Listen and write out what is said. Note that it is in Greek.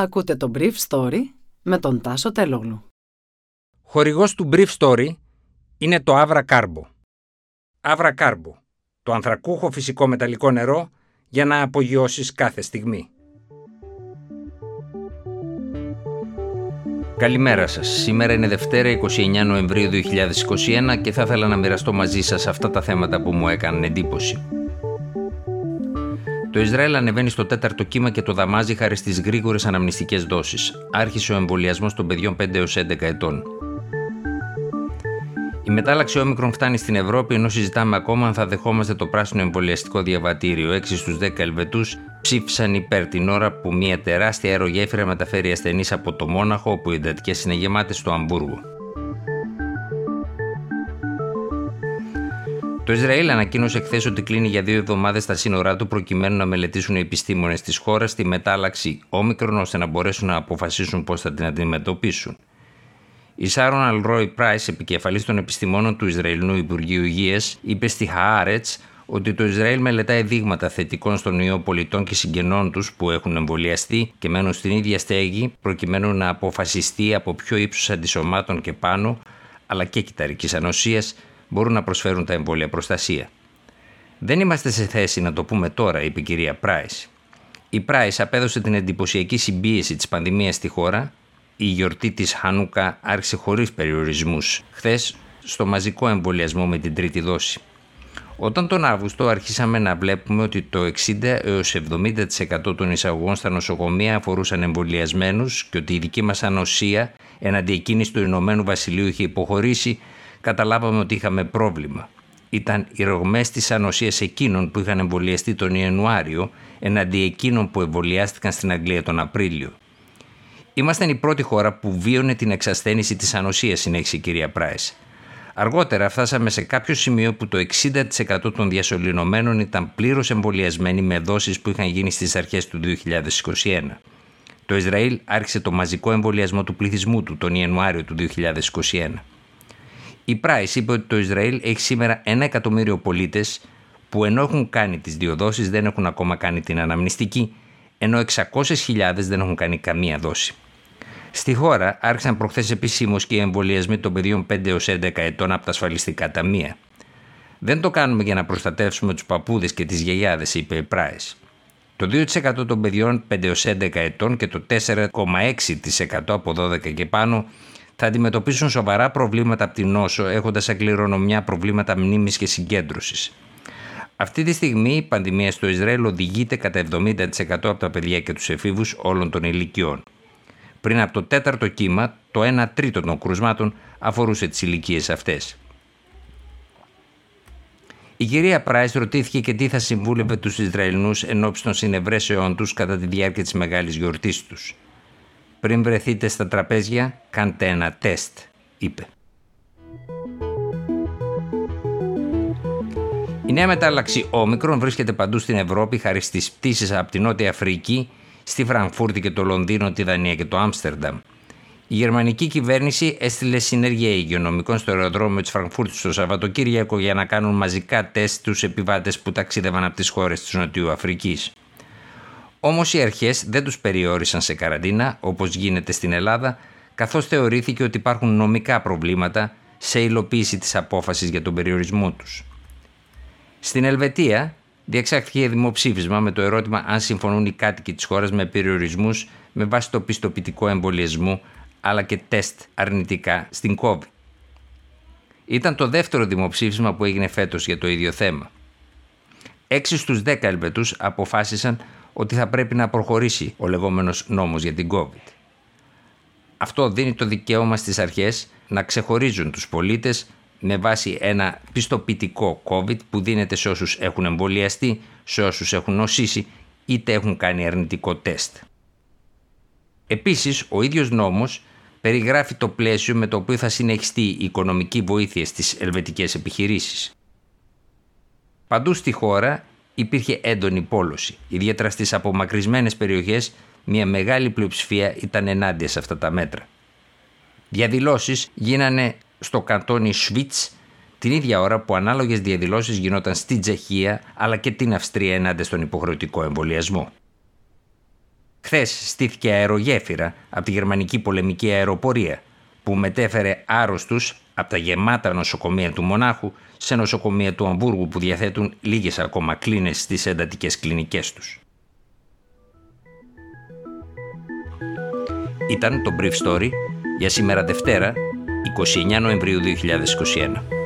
Ακούτε το Brief Story με τον Τάσο Τελόγλου. Χορηγός του Brief Story είναι το Avra Carbo. Avra Carbo, το ανθρακούχο φυσικό μεταλλικό νερό για να απογειώσεις κάθε στιγμή. Καλημέρα σας. Σήμερα είναι Δευτέρα 29 Νοεμβρίου 2021 και θα ήθελα να μοιραστώ μαζί σας αυτά τα θέματα που μου έκαναν εντύπωση. Το Ισραήλ ανεβαίνει στο τέταρτο κύμα και το δαμάζει χάρη στις γρήγορες αναμνηστικές δόσεις. Άρχισε ο εμβολιασμός των παιδιών 5 έως 11 ετών. Η μετάλλαξη όμικρον φτάνει στην Ευρώπη ενώ συζητάμε ακόμα αν θα δεχόμαστε το πράσινο εμβολιαστικό διαβατήριο. 6 στους 10 Ελβετούς ψήφισαν υπέρ την ώρα που μια τεράστια αερογέφυρα μεταφέρει ασθενείς από το Μόναχο, όπου οι εντατικές είναι γεμάτες, στο Αμβούργο. Το Ισραήλ ανακοίνωσε χθες ότι κλείνει για δύο εβδομάδες τα σύνορά του προκειμένου να μελετήσουν οι επιστήμονες της χώρας τη μετάλλαξη όμικρον ώστε να μπορέσουν να αποφασίσουν πώς θα την αντιμετωπίσουν. Η Σάρων Αλρόι Πράις, επικεφαλής των επιστημόνων του Ισραηλινού Υπουργείου Υγείας, είπε στη Χαάρετ ότι το Ισραήλ μελετάει δείγματα θετικών στον ιό πολιτών και συγγενών τους που έχουν εμβολιαστεί και μένουν στην ίδια στέγη, προκειμένου να αποφασιστεί από ποιο ύψος αντισωμάτων και πάνω, αλλά και κυταρικής ανοσίας, μπορούν να προσφέρουν τα εμβόλια προστασία. Δεν είμαστε σε θέση να το πούμε τώρα, είπε η κυρία Πράις. Η Πράις απέδωσε την εντυπωσιακή συμπίεση της πανδημίας στη χώρα. Η γιορτή της Χανούκα άρχισε χωρίς περιορισμούς χθες στο μαζικό εμβολιασμό με την τρίτη δόση. Όταν τον Αύγουστο αρχίσαμε να βλέπουμε ότι το 60 έως 70% των εισαγωγών στα νοσοκομεία αφορούσαν εμβολιασμένους και ότι η δική μας ανοσία εναντί εκείνης του Ηνωμένου Βασιλείου είχε υποχωρήσει, καταλάβαμε ότι είχαμε πρόβλημα. Ήταν οι ρογμές της ανοσίας εκείνων που είχαν εμβολιαστεί τον Ιανουάριο εναντί εκείνων που εμβολιάστηκαν στην Αγγλία τον Απρίλιο. Ήμασταν η πρώτη χώρα που βίωνε την εξασθένηση της ανοσίας, συνέχισε η κυρία Πράις. Αργότερα φτάσαμε σε κάποιο σημείο που το 60% των διασωληνωμένων ήταν πλήρως εμβολιασμένοι με δόσεις που είχαν γίνει στις αρχές του 2021. Το Ισραήλ άρχισε το μαζικό εμβολιασμό του πληθυσμού του τον Ιανουάριο του 2021. Η Price είπε ότι το Ισραήλ έχει σήμερα ένα εκατομμύριο πολίτες που ενώ έχουν κάνει τις δύο δόσεις δεν έχουν ακόμα κάνει την αναμνηστική, ενώ 600.000 δεν έχουν κάνει καμία δόση. Στη χώρα άρχισαν προχθές επισήμως και οι εμβολιασμοί των παιδιών 5 έως 11 ετών από τα ασφαλιστικά ταμεία. Δεν το κάνουμε για να προστατεύσουμε τους παππούδες και τις γιαγιάδες, είπε η Price. Το 2% των παιδιών 5 έως 11 ετών και το 4,6% από 12 και πάνω θα αντιμετωπίσουν σοβαρά προβλήματα από την νόσο, έχοντας σαν κληρονομιά προβλήματα μνήμης και συγκέντρωσης. Αυτή τη στιγμή η πανδημία στο Ισραήλ οδηγείται κατά 70% από τα παιδιά και τους εφήβους όλων των ηλικιών. Πριν από το τέταρτο κύμα, το 1 τρίτο των κρουσμάτων αφορούσε τις ηλικίες αυτές. Η κυρία Πράις ρωτήθηκε και τι θα συμβούλευε τους Ισραηλινούς εν των συνευρέσεών τους κατά τη διάρκεια της μεγάλης γιορτής τους. Πριν βρεθείτε στα τραπέζια, κάντε ένα τεστ, είπε. Η νέα μετάλλαξη όμικρον βρίσκεται παντού στην Ευρώπη χάρη στις πτήσεις από την Νότια Αφρική, στη Φραγκφούρτη και το Λονδίνο, τη Δανία και το Άμστερνταμ. Η γερμανική κυβέρνηση έστειλε συνεργεία υγειονομικών στο αεροδρόμιο της Φραγκφούρτης το Σαββατοκύριακο για να κάνουν μαζικά τεστ στους επιβάτες που ταξίδευαν από τις χώρες της Νοτιού Αφρικής. Όμως οι αρχές δεν τους περιόρισαν σε καραντίνα όπως γίνεται στην Ελλάδα, καθώς θεωρήθηκε ότι υπάρχουν νομικά προβλήματα σε υλοποίηση της απόφασης για τον περιορισμό τους. Στην Ελβετία διεξάχθηκε δημοψήφισμα με το ερώτημα αν συμφωνούν οι κάτοικοι της χώρας με περιορισμούς με βάση το πιστοποιητικό εμβολιασμού αλλά και τεστ αρνητικά στην COVID. Ήταν το δεύτερο δημοψήφισμα που έγινε φέτος για το ίδιο θέμα. Έξι στους δέκα Ελβετούς αποφάσισαν ότι θα πρέπει να προχωρήσει ο λεγόμενος νόμος για την COVID. Αυτό δίνει το δικαίωμα στις αρχές να ξεχωρίζουν τους πολίτες με βάση ένα πιστοποιητικό COVID που δίνεται σε όσους έχουν εμβολιαστεί, σε όσους έχουν νοσήσει είτε έχουν κάνει αρνητικό τεστ. Επίσης, ο ίδιος νόμος περιγράφει το πλαίσιο με το οποίο θα συνεχιστεί η οικονομική βοήθεια στις ελβετικές επιχειρήσεις. Παντού στη χώρα υπήρχε έντονη πόλωση. Ιδιαίτερα στις απομακρυσμένες περιοχές, μια μεγάλη πλειοψηφία ήταν ενάντια σε αυτά τα μέτρα. Διαδηλώσεις γίνανε στο καντόνι Σβίτς την ίδια ώρα που ανάλογες διαδηλώσεις γινόταν στη Τσεχία αλλά και την Αυστρία ενάντια στον υποχρεωτικό εμβολιασμό. Χθες στήθηκε αερογέφυρα από τη γερμανική πολεμική αεροπορία που μετέφερε άρρωστους από τα γεμάτα νοσοκομεία του Μονάχου σε νοσοκομεία του Αμβούργου που διαθέτουν λίγες ακόμα κλίνες στις εντατικές κλινικές τους. Ήταν το Brief Story για σήμερα Δευτέρα, 29 Νοεμβρίου 2021.